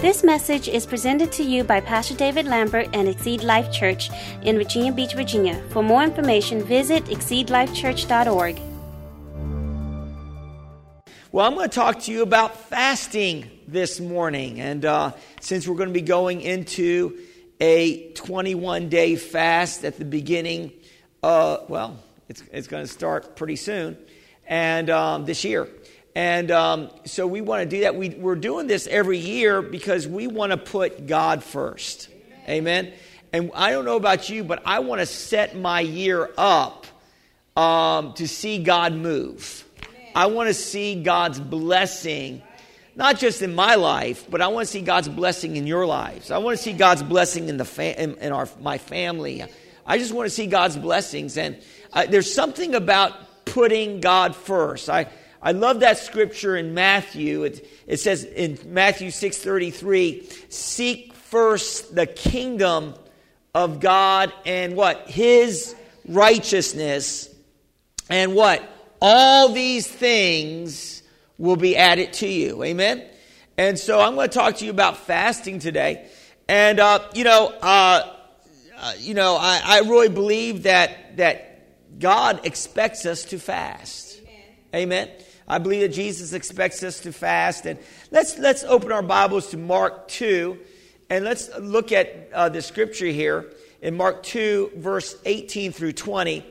This message is presented to you by Pastor David Lambert and Exceed Life Church in Virginia Beach, Virginia. For more information, visit exceedlifechurch.org. Well, I'm going to talk to you about fasting this morning. And uh, since we're going to be going into a 21 day fast at the beginning, uh, well, it's, it's going to start pretty soon, and um, this year. And um, so we want to do that. We, we're doing this every year because we want to put God first. Amen. Amen. And I don't know about you, but I want to set my year up um, to see God move. Amen. I want to see God's blessing, not just in my life, but I want to see God's blessing in your lives. I want to see God's blessing in the fa- in, in our my family. I just want to see God's blessings, and uh, there's something about putting God first. I I love that scripture in Matthew. It, it says in Matthew 6:33, "Seek first the kingdom of God and what? His righteousness and what? All these things will be added to you." Amen. And so I'm going to talk to you about fasting today. And uh, you know, uh, uh, you know, I, I really believe that that God expects us to fast. Amen. Amen. I believe that Jesus expects us to fast. And let's, let's open our Bibles to Mark 2 and let's look at uh, the scripture here in Mark 2, verse 18 through 20.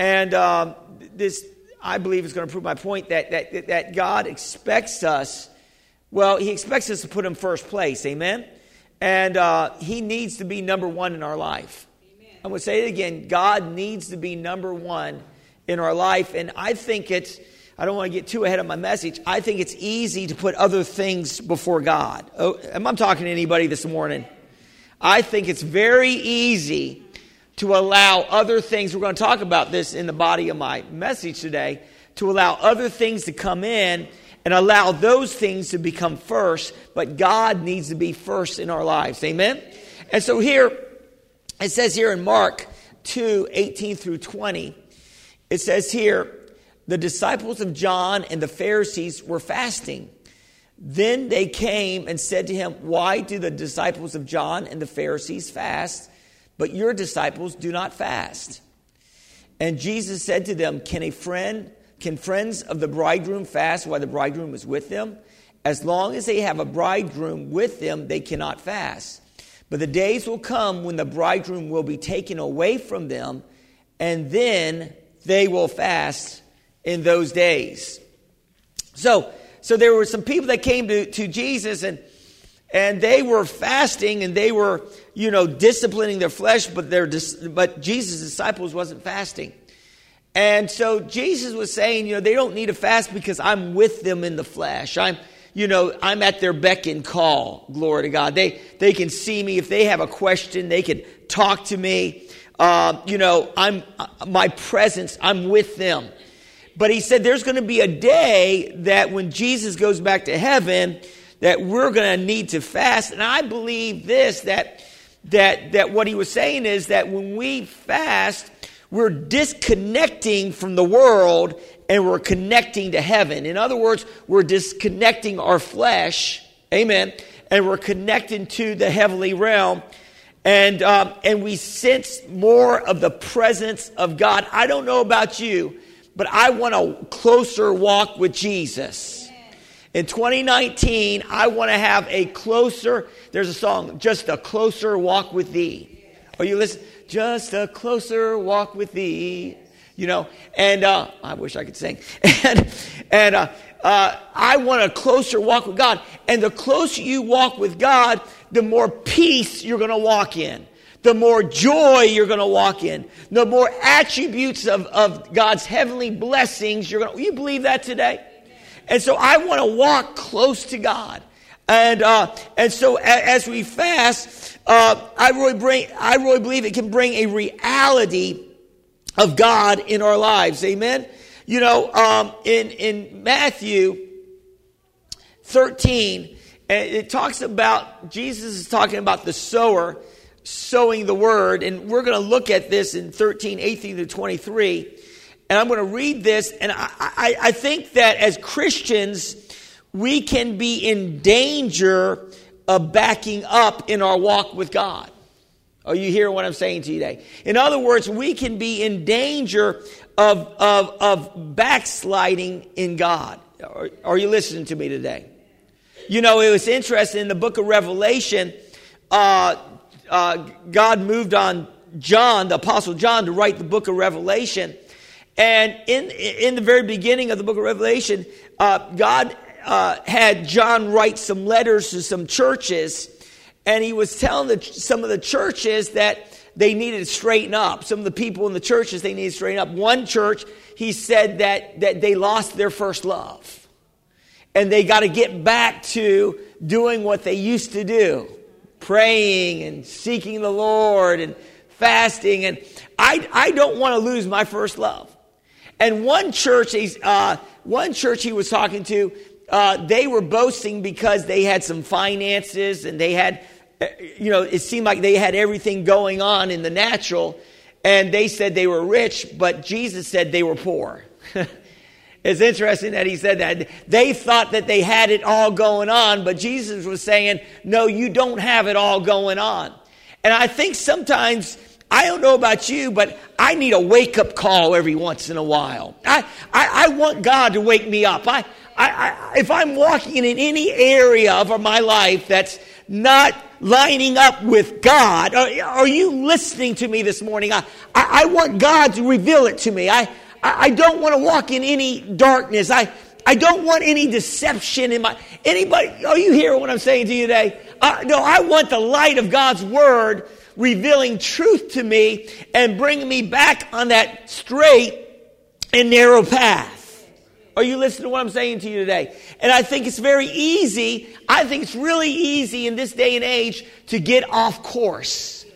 And um, this, I believe, is going to prove my point that, that, that God expects us, well, He expects us to put Him first place. Amen? And uh, He needs to be number one in our life. Amen. I'm going to say it again God needs to be number one in our life. And I think it's I don't want to get too ahead of my message. I think it's easy to put other things before God. Oh, am I talking to anybody this morning? I think it's very easy to allow other things. We're going to talk about this in the body of my message today. To allow other things to come in and allow those things to become first, but God needs to be first in our lives. Amen? And so here, it says here in Mark 2 18 through 20, it says here, the disciples of John and the Pharisees were fasting. Then they came and said to him, Why do the disciples of John and the Pharisees fast, but your disciples do not fast? And Jesus said to them, Can a friend, can friends of the bridegroom fast while the bridegroom is with them? As long as they have a bridegroom with them, they cannot fast. But the days will come when the bridegroom will be taken away from them, and then they will fast in those days. So, so there were some people that came to, to Jesus and and they were fasting and they were, you know, disciplining their flesh, but their but Jesus' disciples wasn't fasting. And so Jesus was saying, you know, they don't need to fast because I'm with them in the flesh. I'm, you know, I'm at their beck and call. Glory to God. They they can see me if they have a question, they can talk to me. Uh, you know, I'm my presence. I'm with them. But he said there's going to be a day that when Jesus goes back to heaven, that we're going to need to fast. And I believe this that that that what he was saying is that when we fast, we're disconnecting from the world and we're connecting to heaven. In other words, we're disconnecting our flesh, amen, and we're connecting to the heavenly realm. And, um, and we sense more of the presence of God. I don't know about you, but I want a closer walk with Jesus. In 2019, I want to have a closer, there's a song, just a closer walk with thee. Are you listen? Just a closer walk with thee. You know, and uh, I wish I could sing. And, and uh, uh, I want a closer walk with God. And the closer you walk with God, the more peace you're going to walk in the more joy you're going to walk in, the more attributes of, of God's heavenly blessings you're going to. You believe that today? And so I want to walk close to God. And, uh, and so as we fast, uh, I really bring, I really believe it can bring a reality of God in our lives. Amen. You know, um, in, in Matthew 13, it talks about, Jesus is talking about the sower sowing the word. And we're going to look at this in 13, 18 to 23. And I'm going to read this. And I, I, I think that as Christians, we can be in danger of backing up in our walk with God. Are you hearing what I'm saying to you today? In other words, we can be in danger of, of, of backsliding in God. Are, are you listening to me today? You know, it was interesting in the book of Revelation, uh, uh, God moved on John, the Apostle John, to write the book of Revelation. And in, in the very beginning of the book of Revelation, uh, God uh, had John write some letters to some churches and he was telling the, some of the churches that they needed to straighten up. Some of the people in the churches, they needed to straighten up. One church, he said that, that they lost their first love. And they got to get back to doing what they used to do praying and seeking the Lord and fasting. And I, I don't want to lose my first love. And one church, uh, one church he was talking to, uh, they were boasting because they had some finances and they had uh, you know, it seemed like they had everything going on in the natural, and they said they were rich, but Jesus said they were poor. it's interesting that he said that. They thought that they had it all going on, but Jesus was saying, no, you don't have it all going on. And I think sometimes, I don't know about you, but I need a wake up call every once in a while. I, I, I want God to wake me up. I, I, I, if I'm walking in any area of my life that's not lining up with God. Are, are you listening to me this morning? I, I, I, want God to reveal it to me. I, I don't want to walk in any darkness. I, I don't want any deception in my. Anybody, are you hearing what I'm saying to you today? Uh, no, I want the light of God's word revealing truth to me and bringing me back on that straight and narrow path. Are you listening to what I'm saying to you today? And I think it's very easy. I think it's really easy in this day and age to get off course.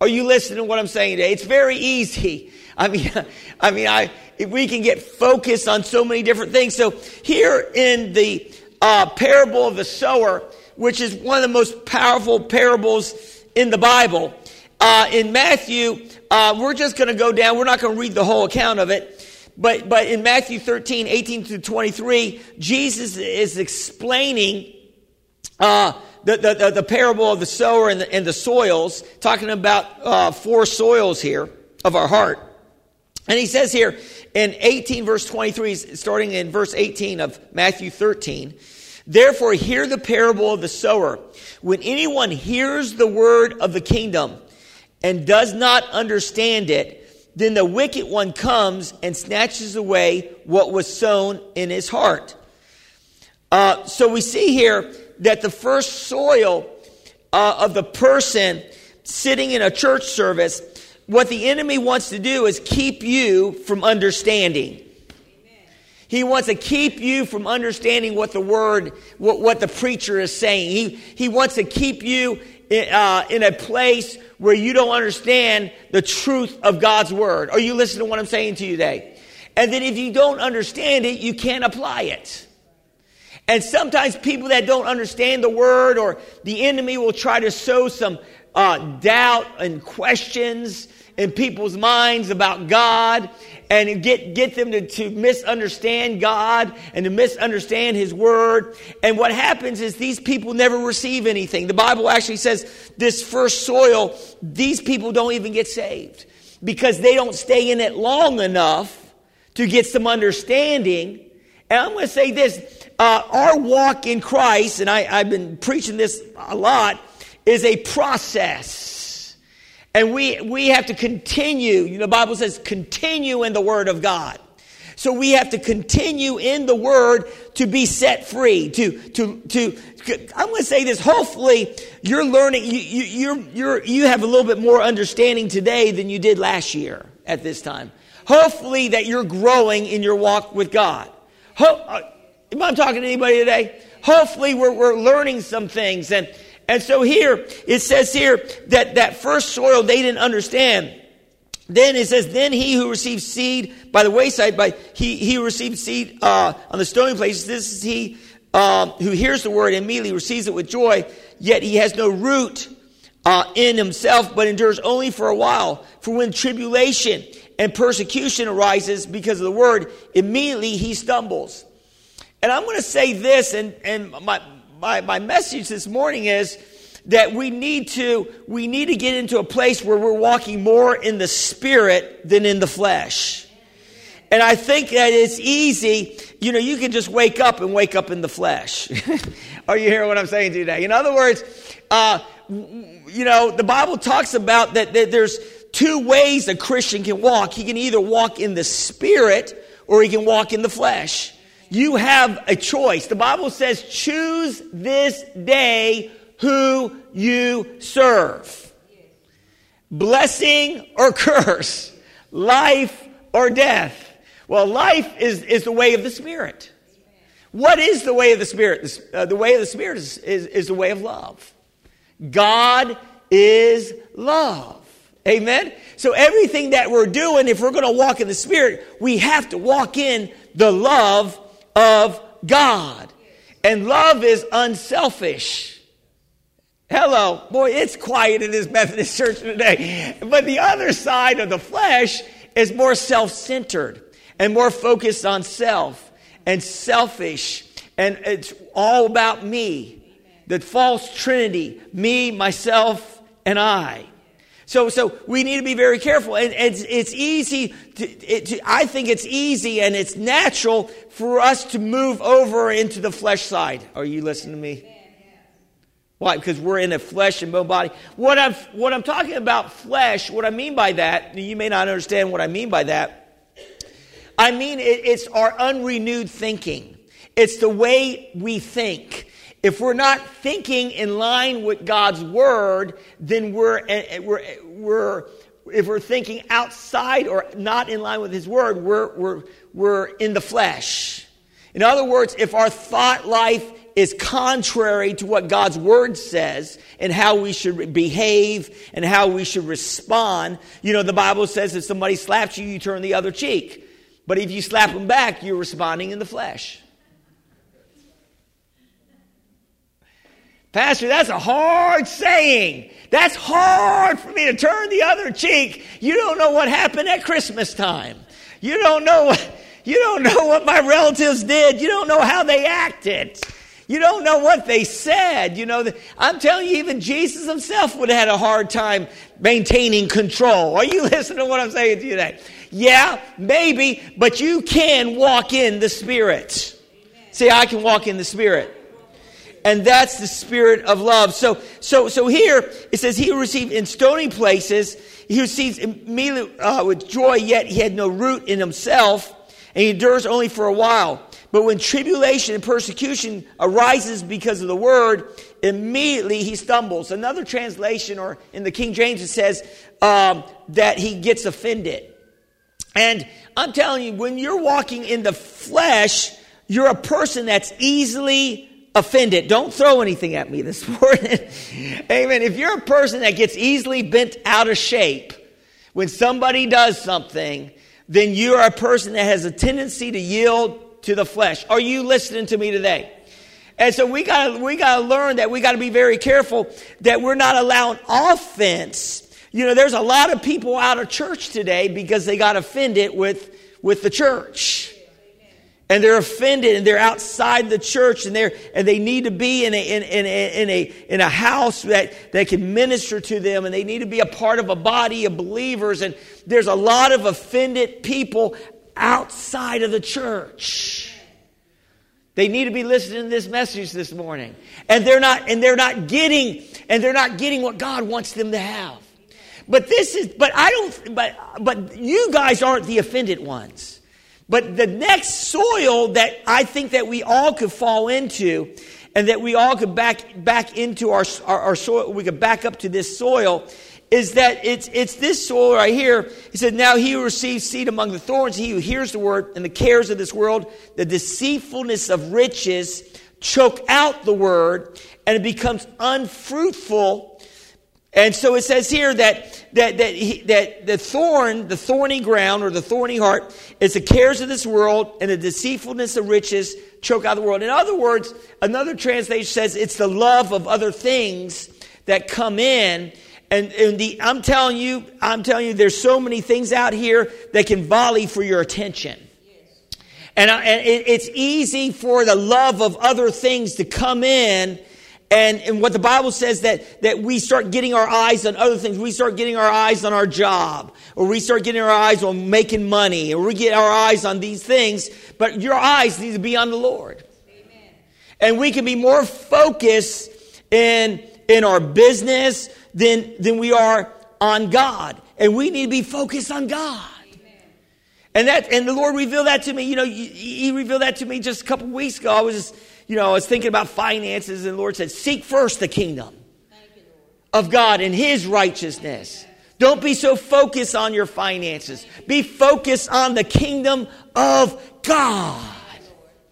Are you listening to what I'm saying today? It's very easy. I mean, I mean, I, we can get focused on so many different things. So here in the uh, parable of the sower, which is one of the most powerful parables in the Bible, uh, in Matthew, uh, we're just going to go down. We're not going to read the whole account of it. But, but in Matthew 13, 18 to 23, Jesus is explaining uh, the, the, the, parable of the sower and the, and the soils, talking about uh, four soils here of our heart. And he says here in 18, verse 23, starting in verse 18 of Matthew 13, Therefore, hear the parable of the sower. When anyone hears the word of the kingdom and does not understand it, then the wicked one comes and snatches away what was sown in his heart. Uh, so we see here that the first soil uh, of the person sitting in a church service, what the enemy wants to do is keep you from understanding. He wants to keep you from understanding what the word, what, what the preacher is saying. He, he wants to keep you in, uh, in a place where you don't understand the truth of God's word. Are you listening to what I'm saying to you today? And then if you don't understand it, you can't apply it. And sometimes people that don't understand the word or the enemy will try to sow some uh, doubt and questions in people's minds about God and get, get them to, to misunderstand God and to misunderstand His Word. And what happens is these people never receive anything. The Bible actually says this first soil, these people don't even get saved because they don't stay in it long enough to get some understanding. And I'm going to say this uh, our walk in Christ, and I, I've been preaching this a lot, is a process. And we, we have to continue. The Bible says continue in the Word of God. So we have to continue in the Word to be set free. To, to, to, I'm going to say this. Hopefully you're learning, you, you, you're, you're, you have a little bit more understanding today than you did last year at this time. Hopefully that you're growing in your walk with God. Ho- uh, am I talking to anybody today? Hopefully we're, we're learning some things and, and so here, it says here that that first soil they didn't understand. Then it says, then he who received seed by the wayside, by he, he received seed uh, on the stony places. This is he um, who hears the word and immediately receives it with joy, yet he has no root uh, in himself, but endures only for a while. For when tribulation and persecution arises because of the word, immediately he stumbles. And I'm going to say this, and, and my, my, my message this morning is that we need to we need to get into a place where we're walking more in the spirit than in the flesh. And I think that it's easy, you know, you can just wake up and wake up in the flesh. Are you hearing what I'm saying today? In other words, uh, you know, the Bible talks about that, that there's two ways a Christian can walk. He can either walk in the spirit or he can walk in the flesh. You have a choice. The Bible says, choose this day who you serve. Blessing or curse, life or death. Well, life is, is the way of the Spirit. What is the way of the Spirit? The, uh, the way of the Spirit is, is, is the way of love. God is love. Amen? So everything that we're doing, if we're going to walk in the Spirit, we have to walk in the love of God. And love is unselfish. Hello. Boy, it's quiet in this Methodist church today. But the other side of the flesh is more self centered and more focused on self and selfish. And it's all about me. The false trinity me, myself, and I. So, so we need to be very careful. And it's, it's easy to, it, to, I think it's easy and it's natural for us to move over into the flesh side. Are you listening to me? Why? Because we're in a flesh and bone body. What I'm, what I'm talking about flesh, what I mean by that, you may not understand what I mean by that. I mean, it, it's our unrenewed thinking. It's the way we think. If we're not thinking in line with God's word, then we're, eh, eh, we're, eh, we're if we're thinking outside or not in line with his word, we're, we're, we're in the flesh. In other words, if our thought life is contrary to what God's word says and how we should behave and how we should respond. You know, the Bible says if somebody slaps you, you turn the other cheek. But if you slap them back, you're responding in the flesh. Pastor, that's a hard saying. That's hard for me to turn the other cheek. You don't know what happened at Christmas time. You don't know what, you don't know what my relatives did. You don't know how they acted. You don't know what they said. You know, I'm telling you, even Jesus himself would have had a hard time maintaining control. Are you listening to what I'm saying to you today? Yeah, maybe, but you can walk in the Spirit. See, I can walk in the Spirit and that's the spirit of love. So, so, so here it says he received in stony places. He receives immediately uh, with joy, yet he had no root in himself, and he endures only for a while. But when tribulation and persecution arises because of the word, immediately he stumbles. Another translation, or in the King James, it says um, that he gets offended. And I'm telling you, when you're walking in the flesh, you're a person that's easily offended. Don't throw anything at me this morning. Amen. If you're a person that gets easily bent out of shape when somebody does something, then you're a person that has a tendency to yield to the flesh. Are you listening to me today? And so we gotta, we gotta learn that we gotta be very careful that we're not allowing offense. You know, there's a lot of people out of church today because they got offended with, with the church and they're offended and they're outside the church and they're and they need to be in a in, in, in a in a house that that can minister to them and they need to be a part of a body of believers. And there's a lot of offended people outside of the church. They need to be listening to this message this morning. And they're not and they're not getting and they're not getting what god wants them to have. But this is but i don't but but you guys aren't the offended ones but the next soil that I think that we all could fall into and that we all could back, back into our, our, our soil, we could back up to this soil is that it's, it's this soil right here. He said, Now he who receives seed among the thorns, he who hears the word and the cares of this world, the deceitfulness of riches choke out the word and it becomes unfruitful and so it says here that, that, that, he, that the thorn, the thorny ground or the thorny heart is the cares of this world and the deceitfulness of riches choke out the world. In other words, another translation says it's the love of other things that come in. And, and the, I'm telling you, I'm telling you, there's so many things out here that can volley for your attention. And, I, and it, it's easy for the love of other things to come in and, and what the Bible says that, that we start getting our eyes on other things. We start getting our eyes on our job, or we start getting our eyes on making money, or we get our eyes on these things. But your eyes need to be on the Lord. Amen. And we can be more focused in, in our business than, than we are on God. And we need to be focused on God. And that, and the Lord revealed that to me. You know, He revealed that to me just a couple weeks ago. I was just, you know, I was thinking about finances, and the Lord said, Seek first the kingdom of God and His righteousness. Don't be so focused on your finances. Be focused on the kingdom of God.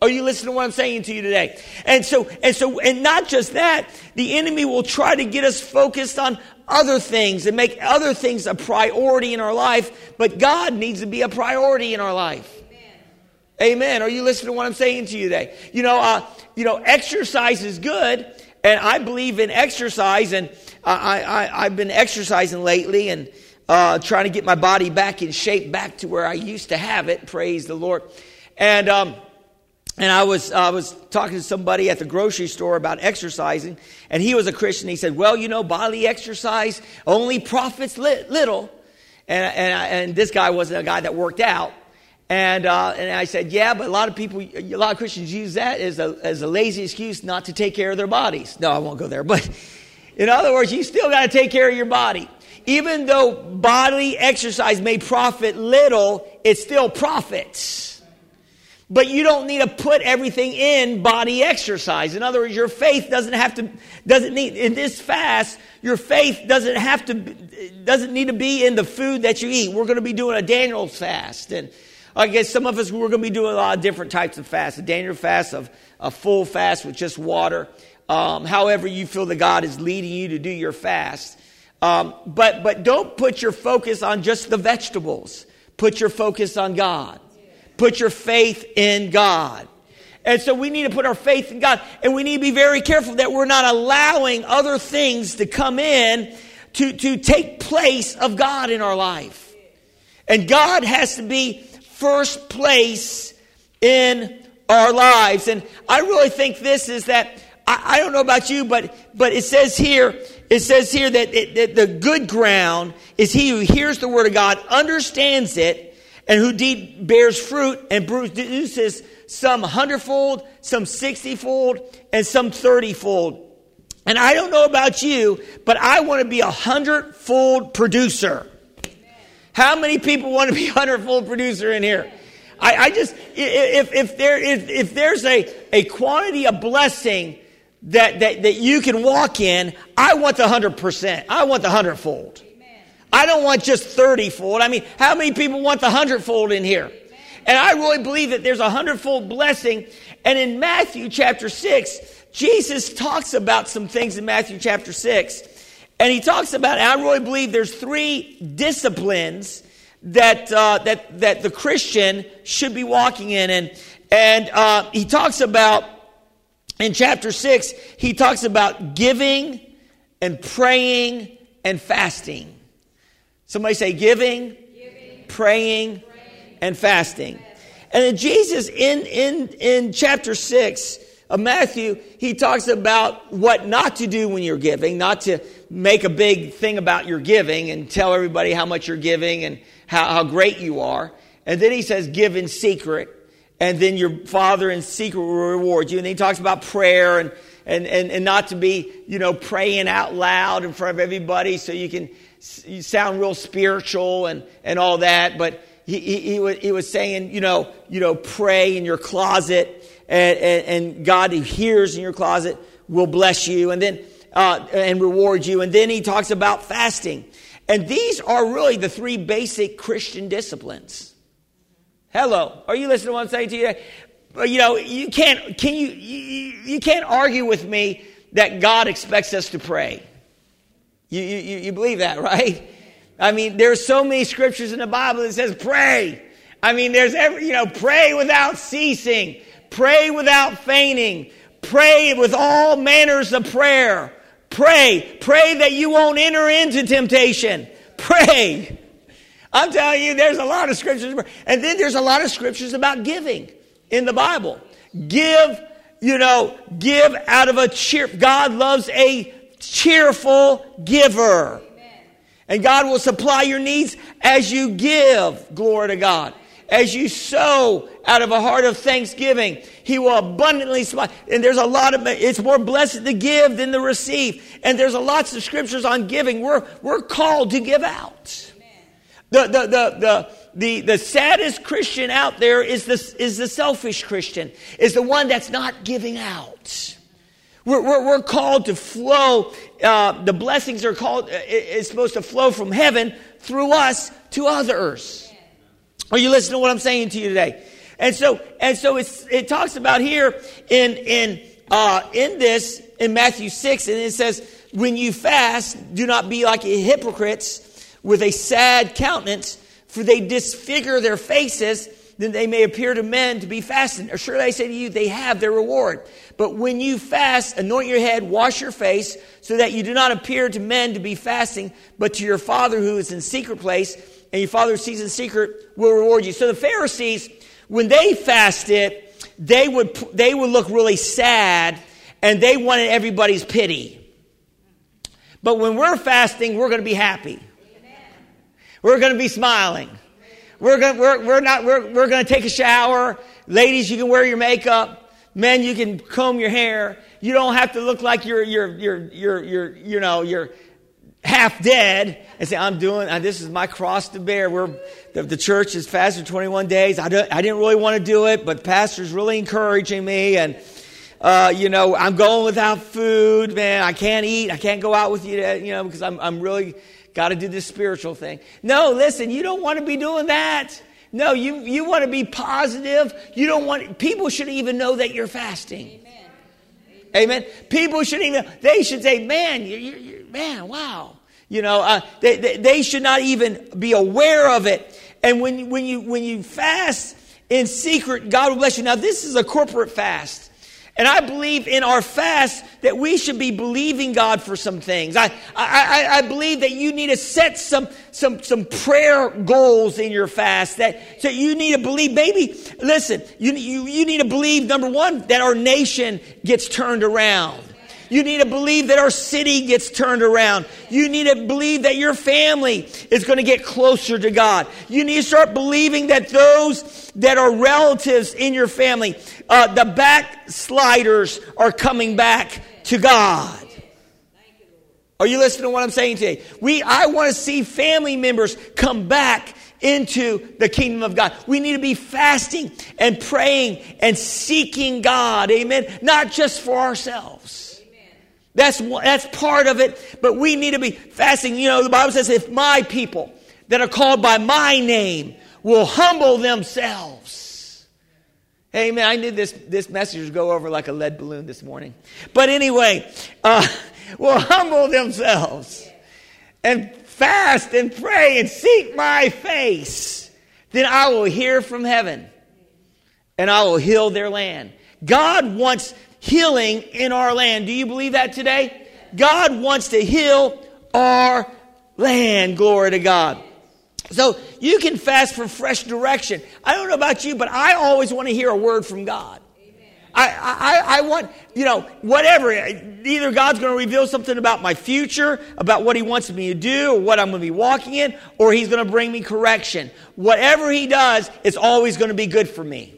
Are you listening to what I'm saying to you today? And so, and so, and not just that, the enemy will try to get us focused on other things and make other things a priority in our life, but God needs to be a priority in our life. Amen. Are you listening to what I'm saying to you today? You know, uh, you know, exercise is good, and I believe in exercise, and I, I, I've been exercising lately and uh, trying to get my body back in shape, back to where I used to have it. Praise the Lord. And um, and I was I was talking to somebody at the grocery store about exercising, and he was a Christian. He said, "Well, you know, bodily exercise only profits li- little." And, and, and this guy wasn't a guy that worked out. And, uh, and I said, yeah, but a lot of people, a lot of Christians use that as a, as a lazy excuse not to take care of their bodies. No, I won't go there. But in other words, you still got to take care of your body. Even though bodily exercise may profit little, it still profits. But you don't need to put everything in body exercise. In other words, your faith doesn't have to, doesn't need, in this fast, your faith doesn't have to, doesn't need to be in the food that you eat. We're going to be doing a Daniel fast. And, I guess some of us, we're going to be doing a lot of different types of fasts. A Daniel fast, of a full fast with just water. Um, however you feel that God is leading you to do your fast. Um, but, but don't put your focus on just the vegetables. Put your focus on God. Put your faith in God. And so we need to put our faith in God. And we need to be very careful that we're not allowing other things to come in to, to take place of God in our life. And God has to be first place in our lives. And I really think this is that, I, I don't know about you, but, but it says here, it says here that, it, that the good ground is he who hears the word of God, understands it, and who deed bears fruit and produces some hundredfold, some sixtyfold, and some thirtyfold. And I don't know about you, but I want to be a hundredfold producer. How many people want to be a hundredfold producer in here? I, I just, if, if, there, if, if there's a, a quantity of blessing that, that, that you can walk in, I want the hundred percent. I want the hundredfold. I don't want just 30 fold. I mean, how many people want the hundredfold in here? And I really believe that there's a hundredfold blessing. And in Matthew chapter 6, Jesus talks about some things in Matthew chapter 6 and he talks about, I really believe there's three disciplines that, uh, that, that the Christian should be walking in. And, and uh, he talks about, in chapter 6, he talks about giving and praying and fasting. Somebody say giving, giving praying, praying, and fasting. And then Jesus in, in, in chapter 6 of Matthew, he talks about what not to do when you're giving, not to make a big thing about your giving and tell everybody how much you're giving and how, how great you are. And then he says, give in secret. And then your father in secret will reward you. And he talks about prayer and, and, and, and not to be, you know, praying out loud in front of everybody so you can you sound real spiritual and, and all that. But he, he, he, was, he was saying, you know, you know, pray in your closet and, and, and God who hears in your closet will bless you and then uh, and reward you. And then he talks about fasting. And these are really the three basic Christian disciplines. Hello, are you listening to what I'm saying to you? You know, you can't can you you, you can't argue with me that God expects us to pray. You, you, you believe that, right? I mean, there's so many scriptures in the Bible that says pray. I mean, there's every, you know, pray without ceasing. Pray without fainting. Pray with all manners of prayer. Pray. Pray that you won't enter into temptation. Pray. I'm telling you, there's a lot of scriptures. And then there's a lot of scriptures about giving. in the Bible. Give, you know, give out of a cheer. God loves a cheerful giver. And God will supply your needs as you give. Glory to God. As you sow out of a heart of thanksgiving, He will abundantly supply. And there's a lot of, it's more blessed to give than to receive. And there's a lots of scriptures on giving. We're, we're called to give out. The, the, the, the, the, the saddest Christian out there is the, is the selfish Christian, is the one that's not giving out. We're, we're, we're called to flow. Uh, the blessings are called, uh, it's supposed to flow from heaven through us to others. Are you listening to what I'm saying to you today? And so, and so it talks about here in, in, uh, in this, in Matthew 6, and it says, when you fast, do not be like hypocrites with a sad countenance, for they disfigure their faces, then they may appear to men to be fasting. Or sure, I say to you, they have their reward. But when you fast, anoint your head, wash your face, so that you do not appear to men to be fasting, but to your Father who is in secret place, and your Father who sees in secret will reward you. So the Pharisees, when they fasted, they would, they would look really sad, and they wanted everybody's pity. But when we're fasting, we're going to be happy. We're going to be smiling. We're going we're, we're not, we're, we're going to take a shower. Ladies, you can wear your makeup. Men, you can comb your hair. You don't have to look like you're, you're, you're, you're, you're you know, you're half dead and say, I'm doing, uh, this is my cross to bear. We're, the, the church is fasting 21 days. I, I didn't really want to do it, but the pastor's really encouraging me and, uh, you know, I'm going without food, man. I can't eat. I can't go out with you, you know, because I'm, I'm really, Got to do this spiritual thing. No, listen, you don't want to be doing that. No, you, you want to be positive. You don't want, people should even know that you're fasting. Amen. Amen. People should even, they should say, man, you, you, man, wow. You know, uh, they, they, they should not even be aware of it. And when, when, you, when you fast in secret, God will bless you. Now, this is a corporate fast. And I believe in our fast that we should be believing God for some things. I, I, I believe that you need to set some, some, some prayer goals in your fast. That, so you need to believe, maybe, listen, you, you, you need to believe, number one, that our nation gets turned around. You need to believe that our city gets turned around. You need to believe that your family is going to get closer to God. You need to start believing that those that are relatives in your family, uh, the backsliders are coming back to God. Are you listening to what I'm saying today? We, I want to see family members come back into the kingdom of God. We need to be fasting and praying and seeking God. Amen. Not just for ourselves. That's, that's part of it, but we need to be fasting. You know, the Bible says, if my people that are called by my name will humble themselves. Amen. I knew this, this message would go over like a lead balloon this morning. But anyway, uh, will humble themselves and fast and pray and seek my face. Then I will hear from heaven and I will heal their land. God wants healing in our land. Do you believe that today? God wants to heal our land. Glory to God. So you can fast for fresh direction. I don't know about you, but I always want to hear a word from God. I, I, I want, you know, whatever. Either God's going to reveal something about my future, about what He wants me to do, or what I'm going to be walking in, or He's going to bring me correction. Whatever He does, it's always going to be good for me.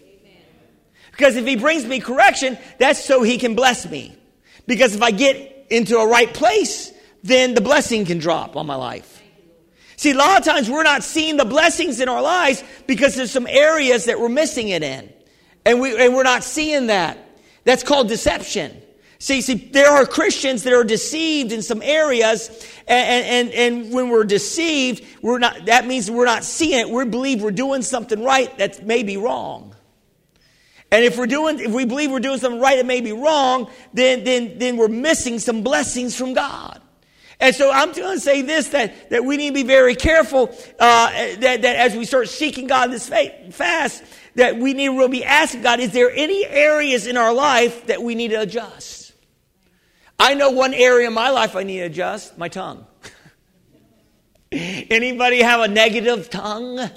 Because if he brings me correction, that's so he can bless me. Because if I get into a right place, then the blessing can drop on my life. See, a lot of times we're not seeing the blessings in our lives because there's some areas that we're missing it in. And, we, and we're not seeing that. That's called deception. See, see, there are Christians that are deceived in some areas, and, and, and when we're deceived, we're not, that means we're not seeing it. We believe we're doing something right that may be wrong. And if we're doing, if we believe we're doing something right it may be wrong, then, then, then we're missing some blessings from God. And so I'm going to say this, that, that we need to be very careful, uh, that, that as we start seeking God in this fast, that we need to really be asking God, is there any areas in our life that we need to adjust? I know one area in my life I need to adjust, my tongue. Anybody have a negative tongue?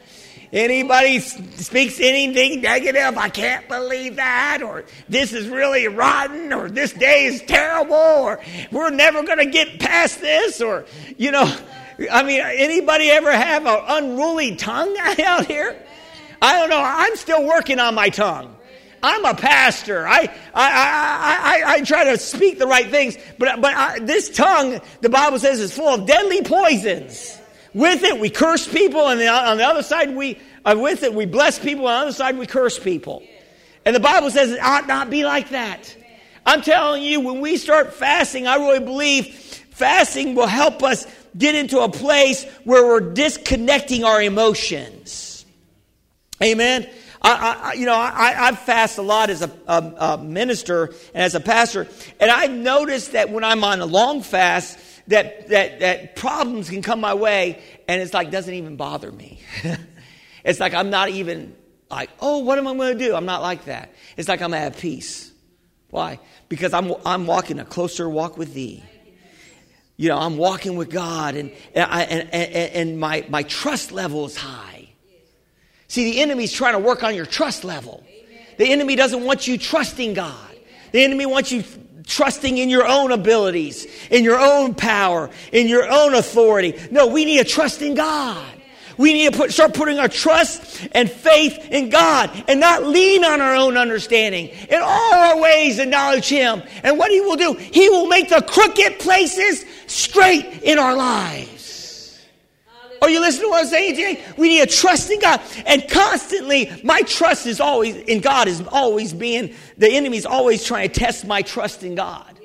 Anybody speaks anything negative, I can't believe that, or this is really rotten, or this day is terrible, or we're never going to get past this, or, you know, I mean, anybody ever have an unruly tongue out here? I don't know. I'm still working on my tongue. I'm a pastor. I, I, I, I, I try to speak the right things, but, but I, this tongue, the Bible says, is full of deadly poisons. With it, we curse people, and on the other side, we uh, with it we bless people. On the other side, we curse people. And the Bible says it ought not be like that. I'm telling you, when we start fasting, I really believe fasting will help us get into a place where we're disconnecting our emotions. Amen. I, I, you know, I, I fast a lot as a, a, a, minister and as a pastor, and I noticed that when I'm on a long fast, that, that, that problems can come my way and it's like doesn't even bother me. it's like I'm not even like, oh, what am I going to do? I'm not like that. It's like I'm at peace. Why? Because I'm, I'm walking a closer walk with thee. You know, I'm walking with God and, and, I, and, and, and my, my trust level is high. See, the enemy's trying to work on your trust level. The enemy doesn't want you trusting God. The enemy wants you trusting in your own abilities, in your own power, in your own authority. No, we need to trust in God. We need to put, start putting our trust and faith in God and not lean on our own understanding. In all our ways, acknowledge Him. And what He will do, He will make the crooked places straight in our lives. Are you listening to what I'm saying today? We need to trust in God. And constantly, my trust is always in God is always being, the enemy's always trying to test my trust in God.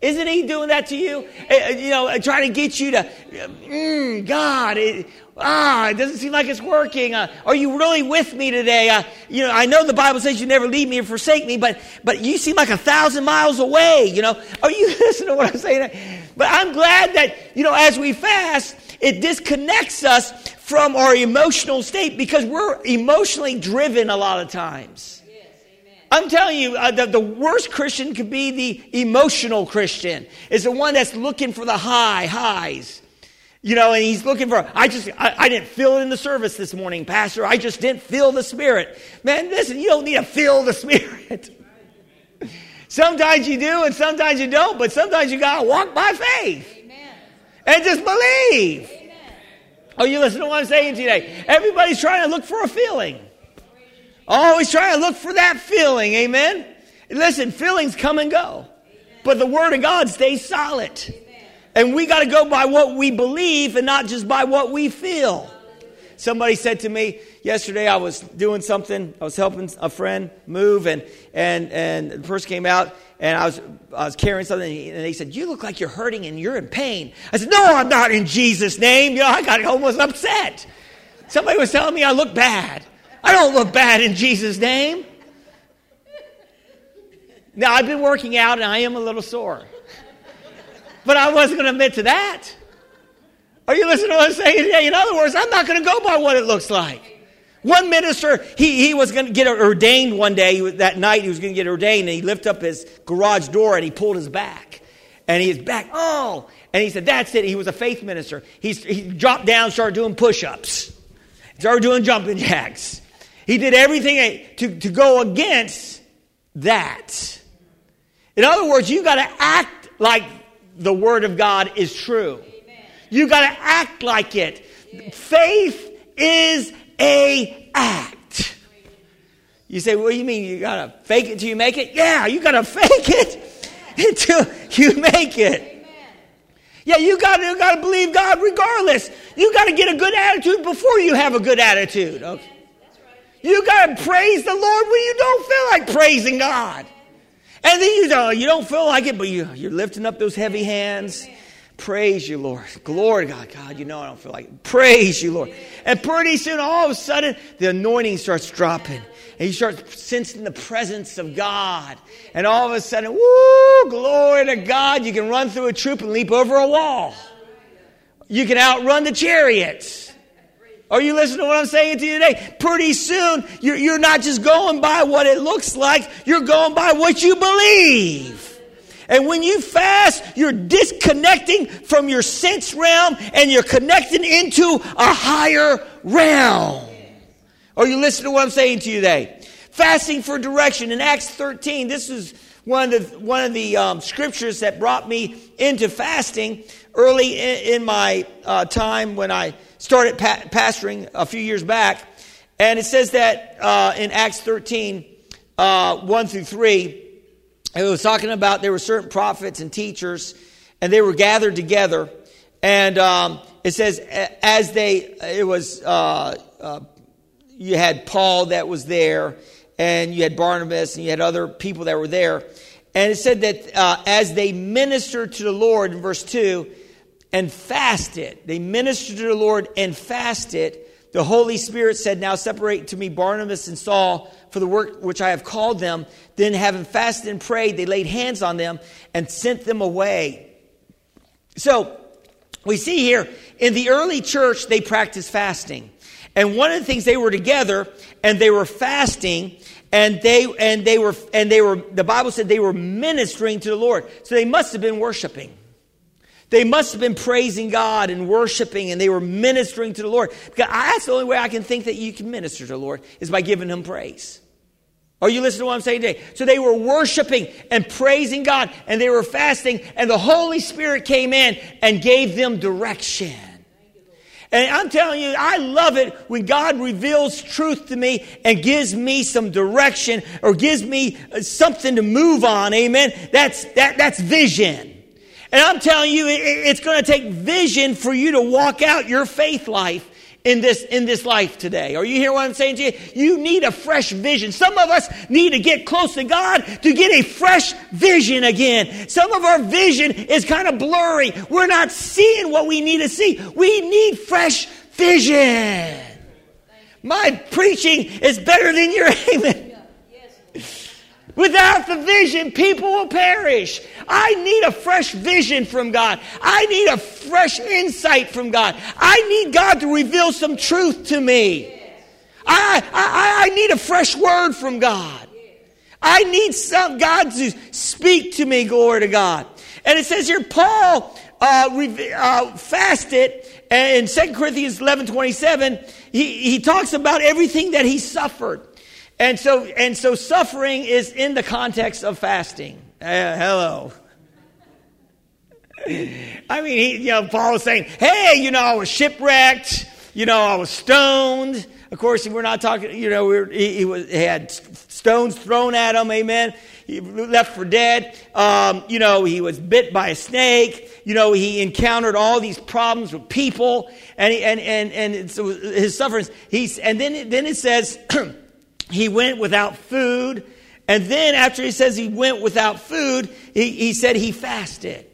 Isn't he doing that to you? Uh, you know, trying to get you to, mm, God, it, ah, it doesn't seem like it's working. Uh, are you really with me today? Uh, you know, I know the Bible says you never leave me or forsake me, but but you seem like a thousand miles away. You know, are you listening to what I'm saying? But I'm glad that you know, as we fast, it disconnects us from our emotional state because we're emotionally driven a lot of times. I'm telling you, uh, the, the, worst Christian could be the emotional Christian. Is the one that's looking for the high highs. You know, and he's looking for, I just, I, I, didn't feel it in the service this morning, Pastor. I just didn't feel the Spirit. Man, listen, you don't need to feel the Spirit. sometimes you do and sometimes you don't, but sometimes you got to walk by faith and just believe. Amen. Oh, you listen to what I'm saying today? Everybody's trying to look for a feeling. Always trying to look for that feeling. Amen. Listen, feelings come and go, but the Word of God stays solid. And we got to go by what we believe and not just by what we feel. Somebody said to me yesterday, I was doing something, I was helping a friend move, and, and, and the person came out and I was, I was carrying something, and they said, You look like you're hurting and you're in pain. I said, No, I'm not in Jesus' name. You know, I got almost upset. Somebody was telling me I look bad. I don't look bad in Jesus' name. Now, I've been working out and I am a little sore. But I wasn't going to admit to that. Are you listening to what I'm saying today? In other words, I'm not going to go by what it looks like. One minister, he, he was going to get ordained one day. that night, he was going to get ordained, and he lifted up his garage door and he pulled his back. And he's back, oh! And he said, That's it. He was a faith minister. He's, he dropped down, started doing push ups, started doing jumping jacks. He did everything to, to go against that. In other words, you got to act like the Word of God is true. You got to act like it. Faith is a act. You say, what do you mean? You got to fake it till you make it? Yeah, you got to fake it until you make it. Yeah, you got you got to believe God regardless. You got to get a good attitude before you have a good attitude. Okay? You got to praise the Lord when you don't feel like praising God. And then you don't, you don't feel like it, but you, you're lifting up those heavy hands. Praise you, Lord. Glory God. God, you know I don't feel like it. Praise you, Lord. And pretty soon, all of a sudden, the anointing starts dropping. And you start sensing the presence of God. And all of a sudden, woo, glory to God. You can run through a troop and leap over a wall. You can outrun the chariots. Are you listening to what I'm saying to you today? Pretty soon, you're, you're not just going by what it looks like, you're going by what you believe. And when you fast, you're disconnecting from your sense realm and you're connecting into a higher realm. Are you listening to what I'm saying to you today? Fasting for direction. In Acts 13, this is one of the, one of the um, scriptures that brought me into fasting early in, in my uh, time when I started pa- pastoring a few years back. And it says that uh, in Acts 13, uh, 1 through 3, it was talking about there were certain prophets and teachers, and they were gathered together. And um, it says, as they, it was, uh, uh, you had Paul that was there, and you had Barnabas, and you had other people that were there. And it said that uh, as they ministered to the Lord in verse 2 and fasted, they ministered to the Lord and fasted, the Holy Spirit said, Now separate to me Barnabas and Saul for the work which I have called them. Then, having fasted and prayed, they laid hands on them and sent them away. So, we see here in the early church, they practiced fasting. And one of the things they were together and they were fasting and they and they were and they were the bible said they were ministering to the lord so they must have been worshiping they must have been praising god and worshiping and they were ministering to the lord because that's the only way i can think that you can minister to the lord is by giving him praise are you listening to what i'm saying today so they were worshiping and praising god and they were fasting and the holy spirit came in and gave them direction and I'm telling you, I love it when God reveals truth to me and gives me some direction or gives me uh, something to move on. Amen. That's, that, that's vision. And I'm telling you, it's going to take vision for you to walk out your faith life in this, in this life today. Are you hear what I'm saying to you? You need a fresh vision. Some of us need to get close to God to get a fresh vision again. Some of our vision is kind of blurry. We're not seeing what we need to see. We need fresh vision. My preaching is better than your amen. Without the vision, people will perish. I need a fresh vision from God. I need a fresh insight from God. I need God to reveal some truth to me. I, I, I need a fresh word from God. I need some God to speak to me, glory to God. And it says here, Paul uh, uh, fasted, and in 2 Corinthians 11 27, he, he talks about everything that he suffered. And so, and so suffering is in the context of fasting. Uh, hello. I mean, he, you know, Paul was saying, hey, you know, I was shipwrecked. You know, I was stoned. Of course, we're not talking, you know, we he, he, was, he had stones thrown at him, amen. He left for dead. Um, you know, he was bit by a snake. You know, he encountered all these problems with people and, he, and, and, and his sufferings. He's, and then, then it says, he went without food. And then after he says he went without food, he, he said he fasted.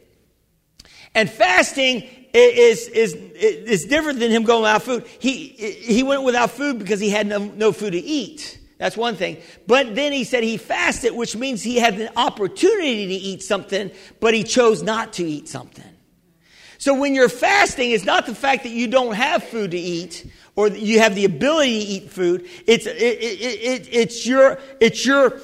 And fasting is, is, is different than him going without food. He, he went without food because he had no, no food to eat. That's one thing. But then he said he fasted, which means he had an opportunity to eat something, but he chose not to eat something. So when you're fasting, it's not the fact that you don't have food to eat or you have the ability to eat food. It's, it, it, it, it's, your, it's, your,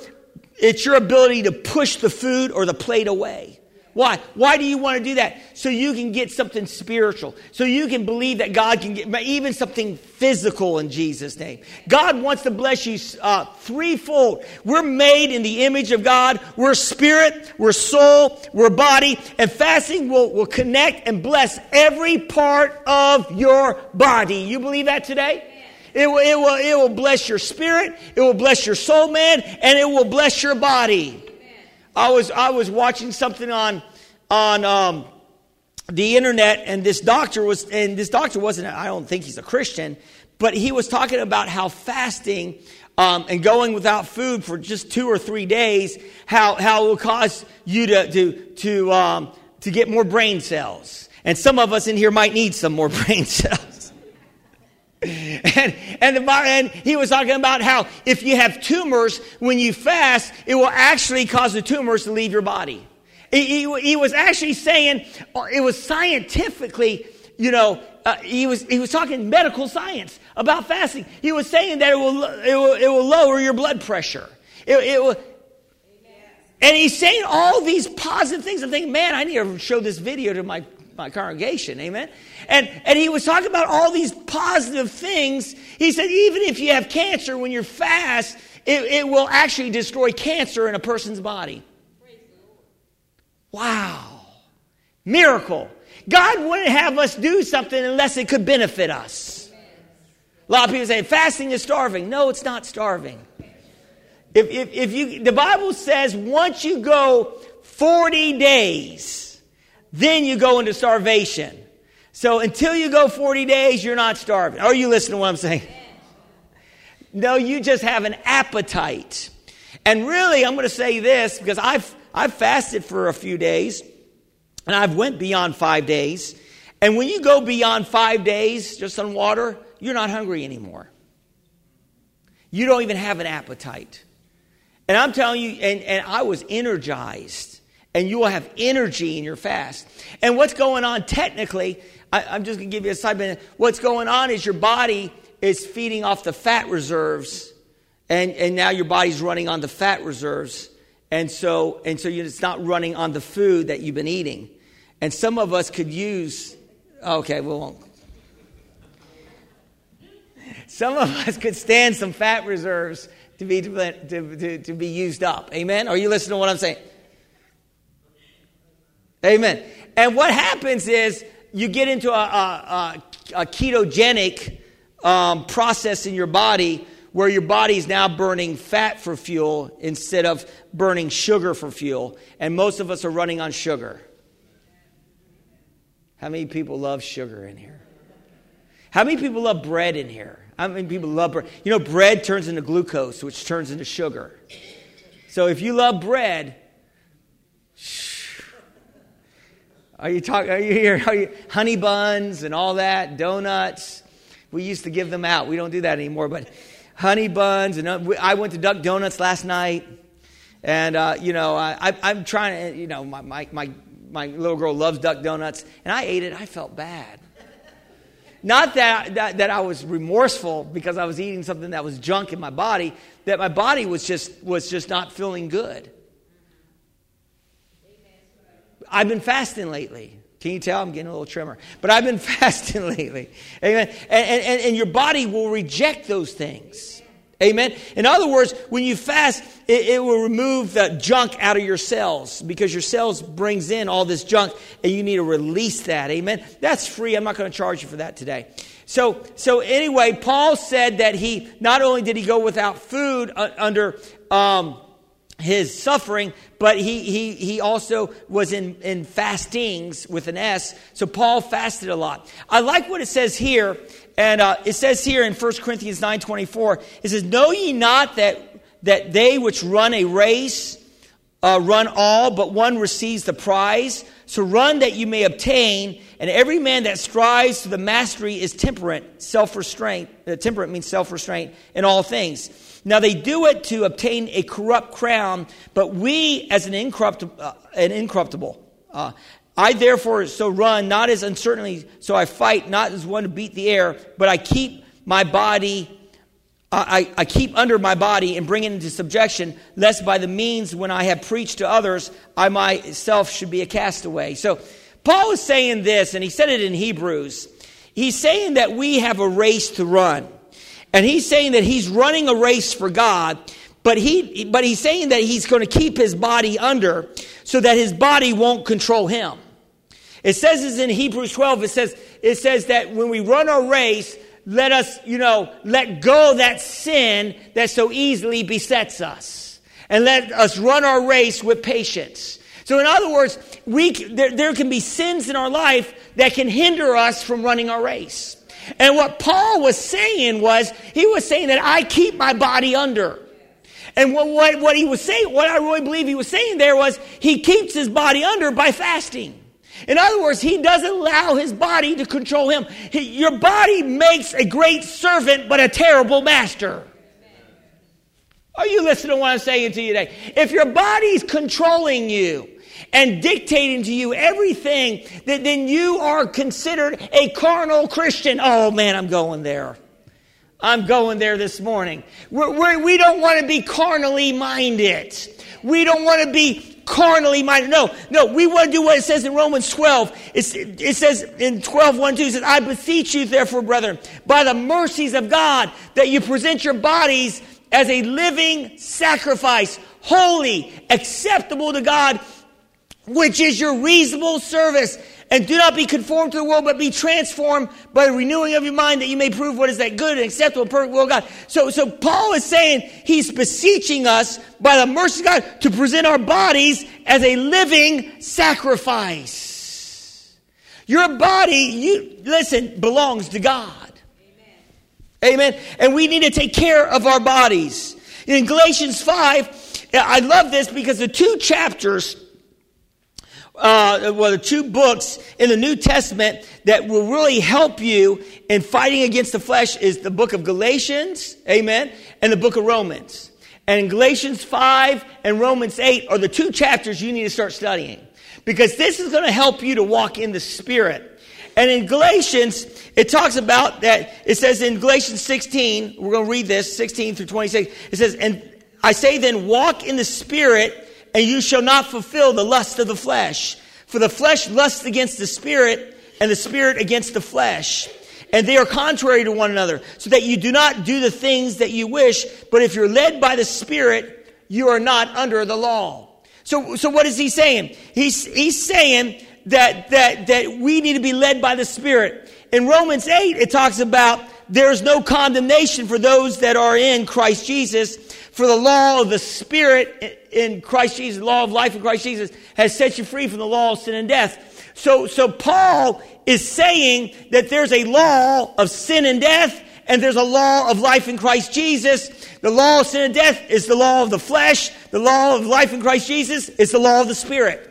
it's your ability to push the food or the plate away. Why? Why do you want to do that? So you can get something spiritual. So you can believe that God can get even something physical in Jesus' name. God wants to bless you uh, threefold. We're made in the image of God. We're spirit, we're soul, we're body, and fasting will, will connect and bless every part of your body. You believe that today? It will, it, will, it will bless your spirit, it will bless your soul, man, and it will bless your body. I was I was watching something on on um, the internet, and this doctor was and this doctor wasn't. I don't think he's a Christian, but he was talking about how fasting um, and going without food for just two or three days, how how it will cause you to to to um, to get more brain cells, and some of us in here might need some more brain cells. And, and, and he was talking about how if you have tumors, when you fast, it will actually cause the tumors to leave your body. He, he, he was actually saying, it was scientifically, you know, uh, he, was, he was talking medical science about fasting. He was saying that it will, it will, it will lower your blood pressure. It, it will, and he's saying all these positive things. I'm thinking, man, I need to show this video to my my congregation. Amen. And, and he was talking about all these positive things. He said, even if you have cancer, when you're fast, it, it will actually destroy cancer in a person's body. Wow. Miracle. God wouldn't have us do something unless it could benefit us. A lot of people say fasting is starving. No, it's not starving. If, if, if you, the Bible says once you go 40 days, then you go into starvation. So until you go 40 days, you're not starving. Are you listening to what I'm saying? No, you just have an appetite. And really, I'm going to say this because I've, I've fasted for a few days and I've went beyond five days. And when you go beyond five days just on water, you're not hungry anymore. You don't even have an appetite. And I'm telling you, and, and I was energized. And you will have energy in your fast. And what's going on technically, I, am just going to give you a side benefit. What's going on is your body is feeding off the fat reserves. And, and now your body's running on the fat reserves. And so, and so it's not running on the food that you've been eating. And some of us could use, okay, we won't. Some of us could stand some fat reserves to be, to, to, to be used up. Amen? Are you listening to what I'm saying? Amen. And what happens is you get into a, a, a ketogenic um, process in your body where your body is now burning fat for fuel instead of burning sugar for fuel. And most of us are running on sugar. How many people love sugar in here? How many people love bread in here? How many people love bread? You know, bread turns into glucose, which turns into sugar. So if you love bread, are you talking? Are you here? Are you, honey buns and all that, donuts? We used to give them out. We don't do that anymore. But honey buns and uh, I went to Duck Donuts last night, and uh, you know I, am trying to. You know my, my my my little girl loves Duck Donuts, and I ate it. I felt bad. Not that, that, that I was remorseful because I was eating something that was junk in my body, that my body was just, was just not feeling good. I've been fasting lately. Can you tell? I'm getting a little trimmer. But I've been fasting lately. Amen. And, and, and your body will reject those things. Amen. In other words, when you fast, it, it, will remove the junk out of your cells because your cells brings in all this junk and you need to release that. Amen. That's free. I'm not going to charge you for that today. So, so anyway, Paul said that he not only did he go without food under um, his suffering, but he, he, he also was in, in fastings with an S. So Paul fasted a lot. I like what it says here and uh, it says here in 1 Corinthians 9.24, it says, Know ye not that, that they which run a race uh, run all, but one receives the prize? So run that you may obtain, and every man that strives to the mastery is temperate, self-restraint. Uh, temperate means self-restraint in all things. Now they do it to obtain a corrupt crown, but we as an incorruptible, uh, an incorruptible uh, I therefore so run, not as uncertainly, so I fight, not as one to beat the air, but I keep my body, I, I keep under my body and bring it into subjection, lest by the means when I have preached to others, I myself should be a castaway. So Paul is saying this, and he said it in Hebrews. He's saying that we have a race to run. And he's saying that he's running a race for God, but he but he's saying that he's going to keep his body under so that his body won't control him. It says this in Hebrews 12. It says, it says that when we run our race, let us, you know, let go that sin that so easily besets us. And let us run our race with patience. So in other words, we, there, there can be sins in our life that can hinder us from running our race. And what Paul was saying was, he was saying that I keep my body under. And what, what, what he was saying, what I really believe he was saying there was, he keeps his body under by fasting. In other words, he doesn't allow his body to control him. He, your body makes a great servant, but a terrible master. Are you listening to what I'm saying to you today? If your body's controlling you and dictating to you everything, that then you are considered a carnal Christian. Oh man, I'm going there. I'm going there this morning. We're, we're, we do not want to be carnally minded. We don't want to be carnally minded. No, no, we want to do what it says in Romans 12. It's, it says in 12, 1, 2, it says, I beseech you, therefore, brethren, by the mercies of God, that you present your bodies as a living sacrifice, holy, acceptable to God, which is your reasonable service. And do not be conformed to the world, but be transformed by the renewing of your mind that you may prove what is that good and acceptable perfect will of God. So, so Paul is saying he's beseeching us by the mercy of God to present our bodies as a living sacrifice. Your body, you, listen, belongs to God. Amen. Amen. And we need to take care of our bodies. In Galatians 5, I love this because the two chapters uh, well, the two books in the New Testament that will really help you in fighting against the flesh is the book of Galatians, amen, and the book of Romans. And Galatians 5 and Romans 8 are the two chapters you need to start studying because this is going to help you to walk in the Spirit. And in Galatians, it talks about that, it says in Galatians 16, we're going to read this, 16 through 26, it says, And I say then, walk in the Spirit, and you shall not fulfill the lust of the flesh. For the flesh lusts against the spirit, and the spirit against the flesh. And they are contrary to one another, so that you do not do the things that you wish, but if you're led by the spirit, you are not under the law. So, so what is he saying? He's, he's saying that, that, that we need to be led by the spirit. In Romans 8, it talks about there's no condemnation for those that are in Christ Jesus. For the law of the Spirit in Christ Jesus, the law of life in Christ Jesus, has set you free from the law of sin and death. So, so Paul is saying that there's a law of sin and death, and there's a law of life in Christ Jesus. The law of sin and death is the law of the flesh. The law of life in Christ Jesus is the law of the Spirit.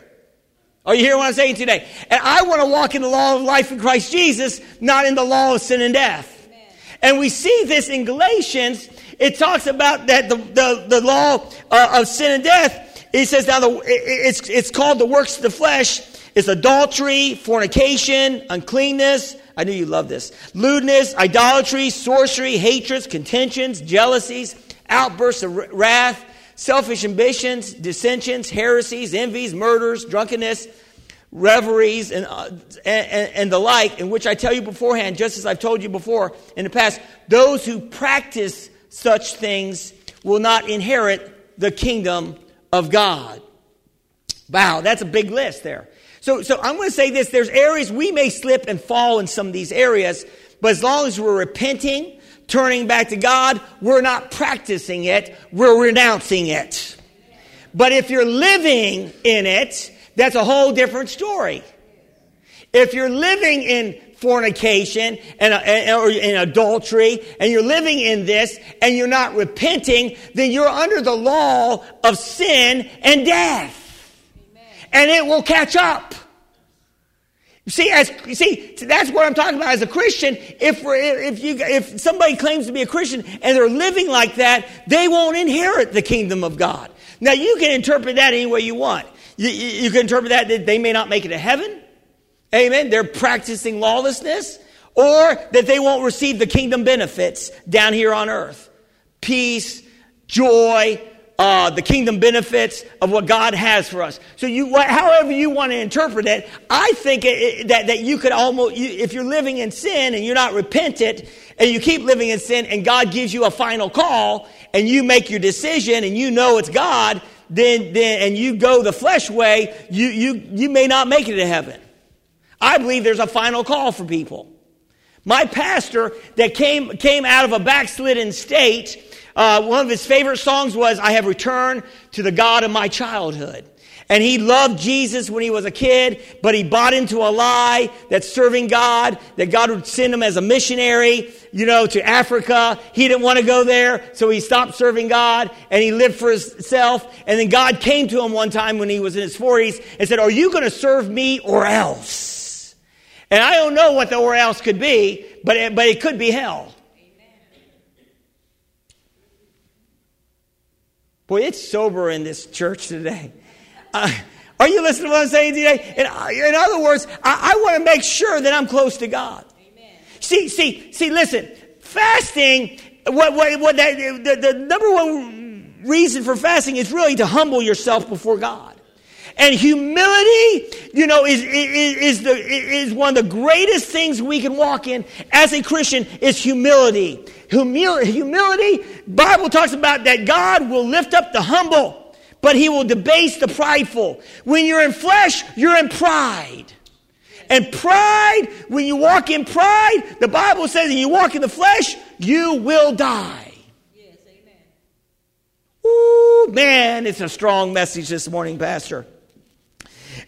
Are you hearing what I'm saying today? And I want to walk in the law of life in Christ Jesus, not in the law of sin and death. Amen. And we see this in Galatians it talks about that the, the, the law uh, of sin and death. It says now the, it's, it's called the works of the flesh. It's adultery, fornication, uncleanness. I knew you love this. Lewdness, idolatry, sorcery, hatreds, contentions, jealousies, outbursts of wrath, selfish ambitions, dissensions, heresies, envies, murders, drunkenness, reveries, and, uh, and, and, the like, in which I tell you beforehand, just as I've told you before in the past, those who practice such things will not inherit the kingdom of God. Wow, that's a big list there. So, so I'm going to say this. There's areas we may slip and fall in some of these areas, but as long as we're repenting, turning back to God, we're not practicing it, we're renouncing it. But if you're living in it, that's a whole different story. If you're living in fornication and, uh, and, or in adultery and you're living in this and you're not repenting, then you're under the law of sin and death. Amen. And it will catch up. You see, as you see, that's what I'm talking about as a Christian. If if you if somebody claims to be a Christian and they're living like that, they won't inherit the kingdom of God. Now you can interpret that any way you want. You, you can interpret that that they may not make it to heaven. Amen. They're practicing lawlessness or that they won't receive the kingdom benefits down here on earth. Peace, joy, uh, the kingdom benefits of what God has for us. So you, however you want to interpret it, I think it, that, that you could almost, you, if you're living in sin and you're not repentant and you keep living in sin and God gives you a final call and you make your decision and you know it's God, then, then, and you go the flesh way, you, you, you may not make it to heaven. I believe there's a final call for people. My pastor that came, came out of a backslidden state, uh, one of his favorite songs was, I have returned to the God of my childhood. And he loved Jesus when he was a kid, but he bought into a lie that serving God, that God would send him as a missionary, you know, to Africa. He didn't want to go there, so he stopped serving God and he lived for himself. And then God came to him one time when he was in his 40s and said, Are you going to serve me or else? And I don't know what the or else could be, but it, but it could be hell. Boy, it's sober in this church today. Uh, are you listening to what I'm saying today? In, uh, in other words, I, I want to make sure that I'm close to God. Amen. See, see, see, listen, fasting, what, what, what that, the, the number one reason for fasting is really to humble yourself before God. And humility, you know, is, is, is, the, is one of the greatest things we can walk in as a Christian is humility. Humility, humility, Bible talks about that God will lift up the humble, but he will debase the prideful. When you're in flesh, you're in pride. And pride, when you walk in pride, the Bible says, and you walk in the flesh, you will die. Yes, amen. Ooh, man, it's a strong message this morning, Pastor.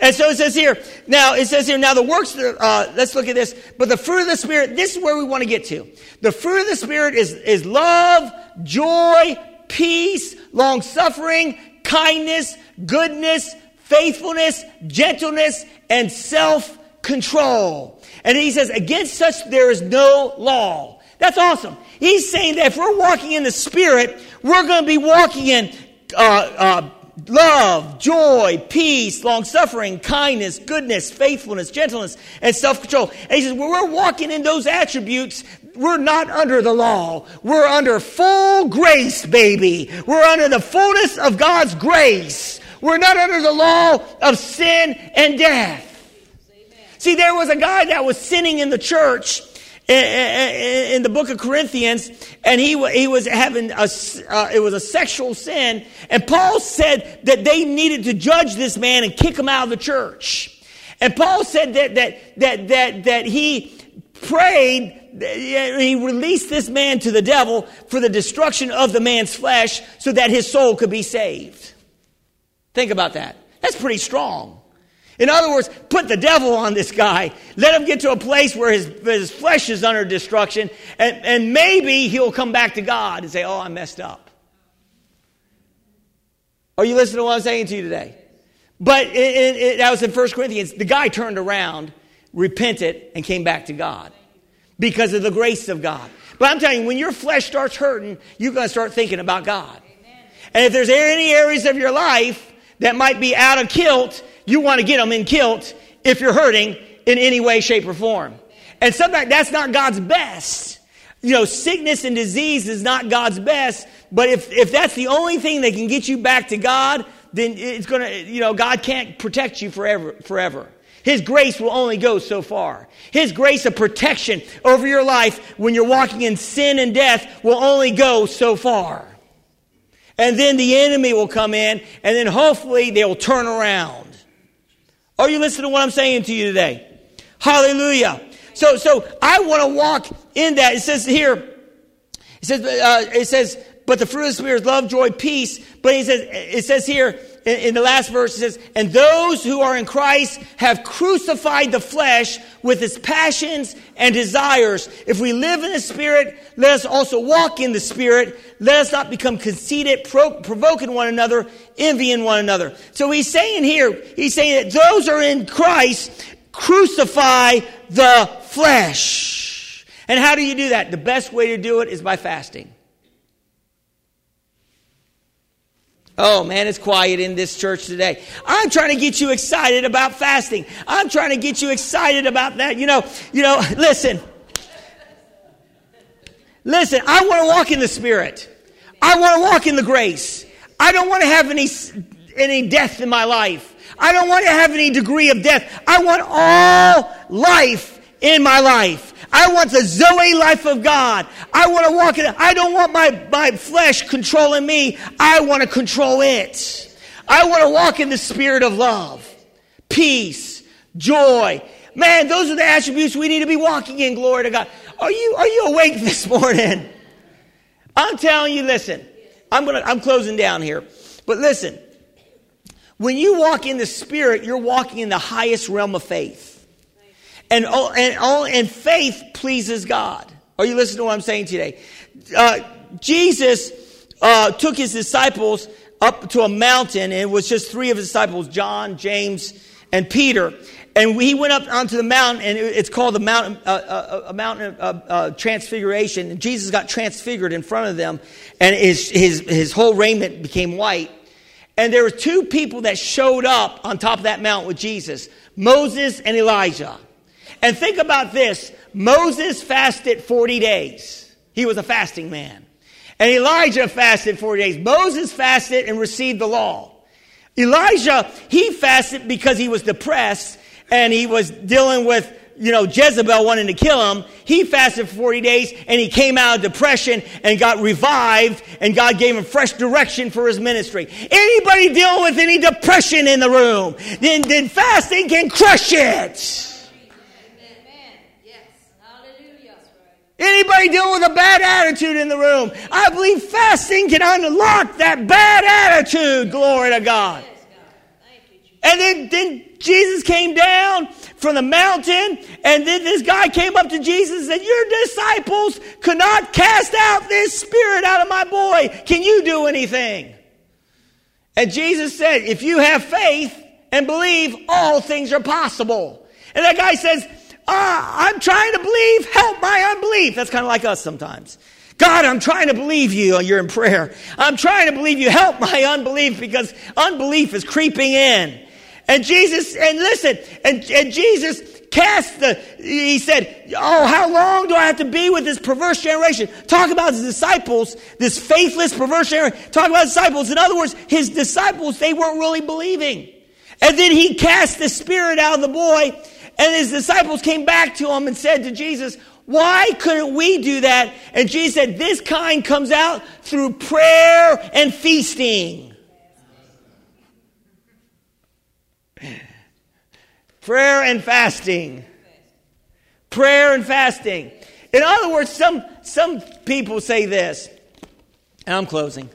And so it says here, now it says here, now the works, uh, let's look at this. But the fruit of the Spirit, this is where we want to get to. The fruit of the Spirit is, is love, joy, peace, long suffering, kindness, goodness, faithfulness, gentleness, and self control. And he says, against such there is no law. That's awesome. He's saying that if we're walking in the Spirit, we're going to be walking in uh, uh, love, joy, peace, long suffering, kindness, goodness, faithfulness, gentleness, and self control. And he says, when we're walking in those attributes, we're not under the law. We're under full grace, baby. We're under the fullness of God's grace. We're not under the law of sin and death. See, there was a guy that was sinning in the church in, the book of Corinthians, and he, he was having a, uh, it was a sexual sin, and Paul said that they needed to judge this man and kick him out of the church. And Paul said that, that, that, that, that he prayed, he released this man to the devil for the destruction of the man's flesh so that his soul could be saved. Think about that. That's pretty strong. In other words, put the devil on this guy. Let him get to a place where his, his flesh is under destruction, and, and maybe he'll come back to God and say, Oh, I messed up. Are you listening to what I'm saying to you today? But it, it, it, that was in 1 Corinthians. The guy turned around, repented, and came back to God because of the grace of God. But I'm telling you, when your flesh starts hurting, you're going to start thinking about God. Amen. And if there's any areas of your life that might be out of kilt, you want to get them in kilt if you're hurting in any way, shape, or form. And sometimes that's not God's best. You know, sickness and disease is not God's best, but if, if that's the only thing that can get you back to God, then it's gonna, you know, God can't protect you forever, forever. His grace will only go so far. His grace of protection over your life when you're walking in sin and death will only go so far. And then the enemy will come in, and then hopefully they'll turn around. Are you listening to what I'm saying to you today? Hallelujah. So, so I want to walk in that. It says here, it says, uh, it says, but the fruit of the Spirit is love, joy, peace. But he says, it says here in, in the last verse, it says, and those who are in Christ have crucified the flesh with its passions and desires. If we live in the Spirit, let us also walk in the Spirit. Let us not become conceited, pro- provoking one another, envying one another. So he's saying here, he's saying that those are in Christ crucify the flesh. And how do you do that? The best way to do it is by fasting. Oh man, it's quiet in this church today. I'm trying to get you excited about fasting. I'm trying to get you excited about that. You know, you know, listen. Listen, I want to walk in the spirit. I want to walk in the grace. I don't want to have any any death in my life. I don't want to have any degree of death. I want all life in my life. I want the Zoe life of God. I want to walk in it. I don't want my, my flesh controlling me. I want to control it. I want to walk in the spirit of love, peace, joy. Man, those are the attributes we need to be walking in. Glory to God. Are you, are you awake this morning? I'm telling you, listen, I'm gonna, I'm closing down here. But listen, when you walk in the spirit, you're walking in the highest realm of faith. And, and, and faith pleases God. Are you listening to what I'm saying today? Uh, Jesus uh, took his disciples up to a mountain, and it was just three of his disciples John, James, and Peter. And he went up onto the mountain, and it's called the mountain, uh, uh a mountain of uh, transfiguration. And Jesus got transfigured in front of them, and his, his, his whole raiment became white. And there were two people that showed up on top of that mountain with Jesus Moses and Elijah. And think about this Moses fasted 40 days, he was a fasting man. and Elijah fasted 40 days. Moses fasted and received the law. Elijah, he fasted because he was depressed and he was dealing with you know, Jezebel wanting to kill him, he fasted for 40 days and he came out of depression and got revived and God gave him fresh direction for his ministry. Anybody dealing with any depression in the room, then, then fasting can crush it. Anybody dealing with a bad attitude in the room? I believe fasting can unlock that bad attitude. Glory to God. And then, then Jesus came down from the mountain, and then this guy came up to Jesus and said, Your disciples could not cast out this spirit out of my boy. Can you do anything? And Jesus said, If you have faith and believe, all things are possible. And that guy says, Ah, I'm trying to believe, help my unbelief. That's kind of like us sometimes. God, I'm trying to believe you. You're in prayer. I'm trying to believe you. Help my unbelief because unbelief is creeping in. And Jesus, and listen, and, and Jesus cast the, he said, Oh, how long do I have to be with this perverse generation? Talk about his disciples, this faithless, perverse generation. Talk about disciples. In other words, his disciples, they weren't really believing. And then he cast the spirit out of the boy, and his disciples came back to him and said to Jesus, why couldn't we do that? And Jesus said, This kind comes out through prayer and feasting. Prayer and fasting. Prayer and fasting. In other words, some, some people say this, and I'm closing.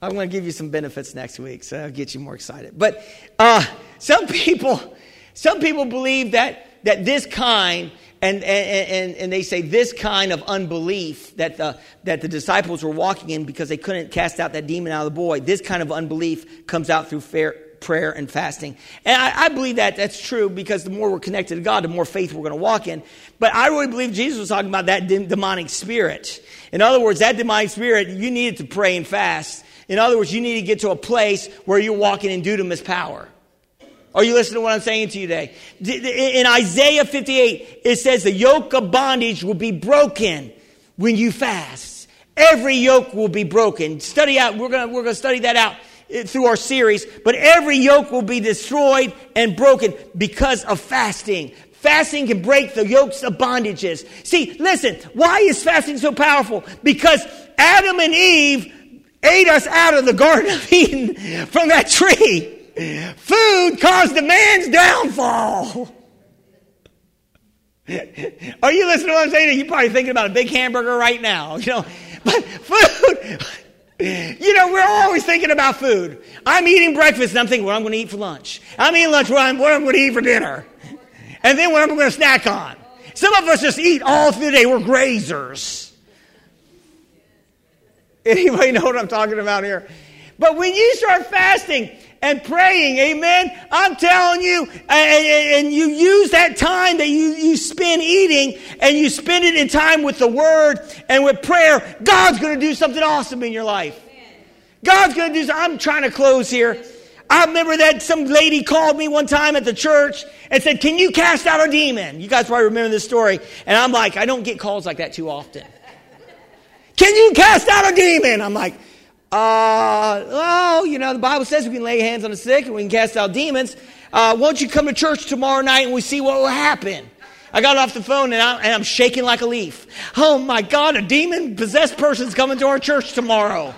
I'm going to give you some benefits next week, so I'll get you more excited. But uh, some people, some people believe that, that this kind, and, and, and, they say this kind of unbelief that the, that the disciples were walking in because they couldn't cast out that demon out of the boy, this kind of unbelief comes out through fair, prayer and fasting. And I, I, believe that that's true because the more we're connected to God, the more faith we're going to walk in. But I really believe Jesus was talking about that de- demonic spirit. In other words, that demonic spirit, you needed to pray and fast. In other words, you need to get to a place where you're walking in dunamis power. Are you listening to what I'm saying to you today? In Isaiah 58, it says the yoke of bondage will be broken when you fast. Every yoke will be broken. Study out, we're gonna, we're gonna study that out eh, through our series, but every yoke will be destroyed and broken because of fasting. Fasting can break the yokes of bondages. See, listen, why is fasting so powerful? Because Adam and Eve ate us out of the Garden of Eden from that tree. Food caused the man's downfall. Are you listening to what I'm saying? You're probably thinking about a big hamburger right now, you know. But food, you know, we're always thinking about food. I'm eating breakfast and I'm thinking what I'm going to eat for lunch. I'm eating lunch, what I'm, what I'm going to eat for dinner. And then what I'm going to snack on. Some of us just eat all through the day. We're grazers. Anybody know what I'm talking about here? But when you start fasting, and praying. Amen. I'm telling you, and, you use that time that you, you spend eating and you spend it in time with the word and with prayer. God's going to do something awesome in your life. God's going to do something. I'm trying to close here. I remember that some lady called me one time at the church and said, Can you cast out a demon? You guys probably remember this story. And I'm like, I don't get calls like that too often. Can you cast out a demon? I'm like, uh, oh, you know, the Bible says we can lay hands on the sick and we can cast out demons. Uh, won't you come to church tomorrow night and we see what will happen? I got off the phone and, I, am shaking like a leaf. Oh my God, a demon possessed person's coming to our church tomorrow.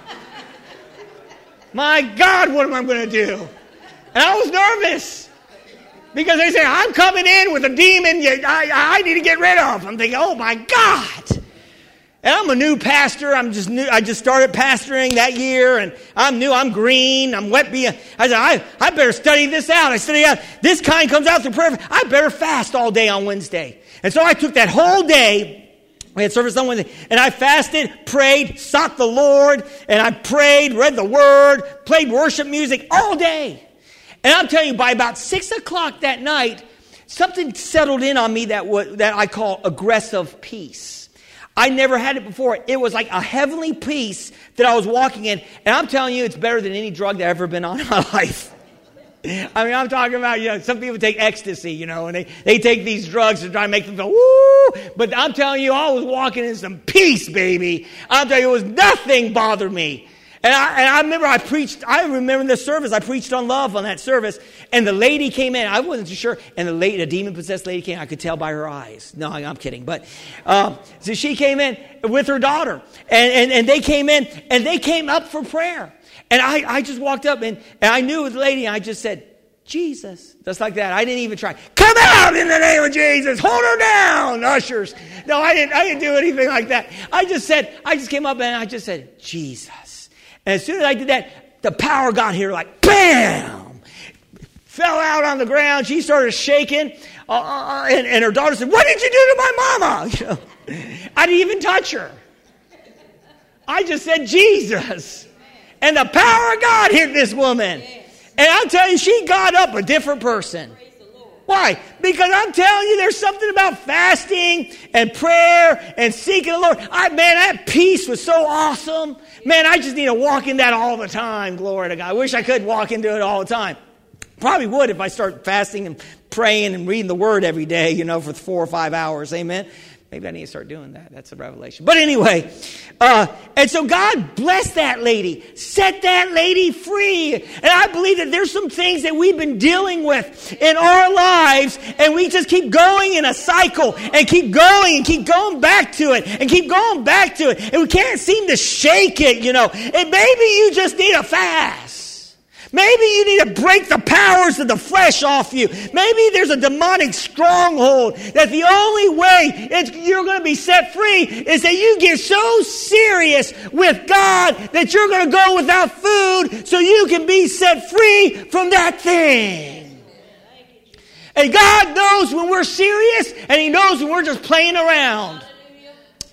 my God, what am I going to do? And I was nervous because they say, I'm coming in with a demon I, I need to get rid of. I'm thinking, oh my God. And I'm a new pastor. I'm just new. I just started pastoring that year, and I'm new. I'm green. I'm wet. Be I said, I, I better study this out. I study out. This kind comes out through prayer. I better fast all day on Wednesday. And so I took that whole day. We had service on Wednesday, and I fasted, prayed, sought the Lord, and I prayed, read the Word, played worship music all day. And I'm telling you, by about six o'clock that night, something settled in on me that, that I call aggressive peace. I never had it before. It was like a heavenly peace that I was walking in. And I'm telling you, it's better than any drug that I've ever been on in my life. I mean, I'm talking about, you know, some people take ecstasy, you know, and they, they take these drugs to try to make them feel, woo! But I'm telling you, I was walking in some peace, baby. I'm telling you, it was nothing bothered me. And I, and I remember I preached, I remember the service, I preached on love on that service, and the lady came in, I wasn't too sure, and the lady, a demon possessed lady came, I could tell by her eyes. No, I'm kidding, but, um, so she came in with her daughter, and, and, and they came in, and they came up for prayer. And I, I just walked up, and, and I knew the lady, and I just said, Jesus. Just like that. I didn't even try. Come out in the name of Jesus. Hold her down, ushers. No, I didn't, I didn't do anything like that. I just said, I just came up and I just said, Jesus. And as soon as I did that, the power got here like bam! Fell out on the ground. She started shaking. Uh, uh, uh and, and, her daughter said, What did you do to my mama? You know, I didn't even touch her. I just said, Jesus. And the power of God hit this woman. And I'll tell you, she got up a different person. Why? Because I'm telling you, there's something about fasting and prayer and seeking the Lord. I, man, that peace was so awesome. Man, I just need to walk in that all the time. Glory to God. I wish I could walk into it all the time. Probably would if I start fasting and praying and reading the Word every day, you know, for four or five hours. Amen. Maybe I need to start doing that. That's a revelation. But anyway, uh, and so God blessed that lady, set that lady free. And I believe that there's some things that we've been dealing with in our lives, and we just keep going in a cycle and keep going and keep going back to it and keep going back to it. And we can't seem to shake it, you know. And maybe you just need a fast. Maybe you need to break the powers of the flesh off you. Maybe there's a demonic stronghold that the only way you're going to be set free is that you get so serious with God that you're going to go without food so you can be set free from that thing. And God knows when we're serious and He knows when we're just playing around.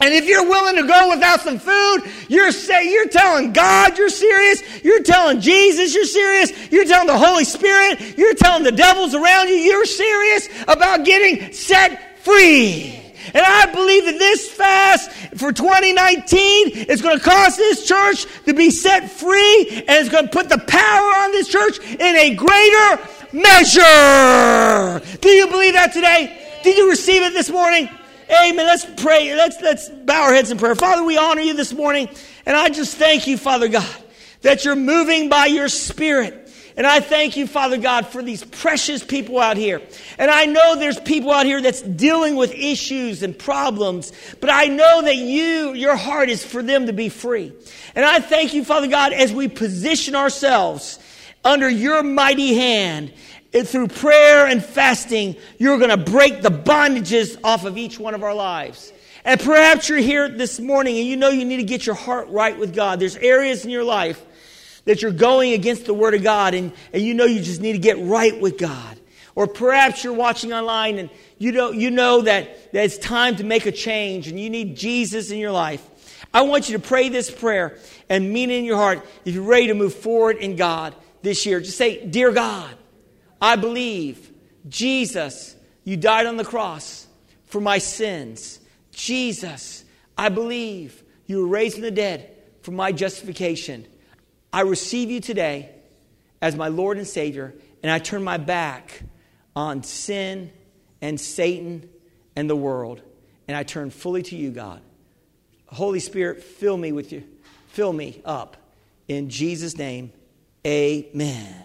And if you're willing to go without some food, you're say you're telling God you're serious. You're telling Jesus you're serious. You're telling the Holy Spirit. You're telling the devils around you you're serious about getting set free. And I believe that this fast for 2019 is going to cause this church to be set free and it's going to put the power on this church in a greater measure. Do you believe that today? Did you receive it this morning? Amen. Let's pray. Let's, let's bow our heads in prayer. Father, we honor you this morning. And I just thank you, Father God, that you're moving by your spirit. And I thank you, Father God, for these precious people out here. And I know there's people out here that's dealing with issues and problems, but I know that you, your heart is for them to be free. And I thank you, Father God, as we position ourselves under your mighty hand through prayer and fasting, you're going to break the bondages off of each one of our lives. And perhaps you're here this morning and you know you need to get your heart right with God. There's areas in your life that you're going against the Word of God and, and you know you just need to get right with God. Or perhaps you're watching online and you know, you know that, that it's time to make a change and you need Jesus in your life. I want you to pray this prayer and mean it in your heart if you're ready to move forward in God this year. Just say, Dear God, I believe, Jesus, you died on the cross for my sins. Jesus, I believe you were raised from the dead for my justification. I receive you today as my Lord and Savior, and I turn my back on sin and Satan and the world, and I turn fully to you, God. Holy Spirit, fill me with you. Fill me up. In Jesus' name, amen.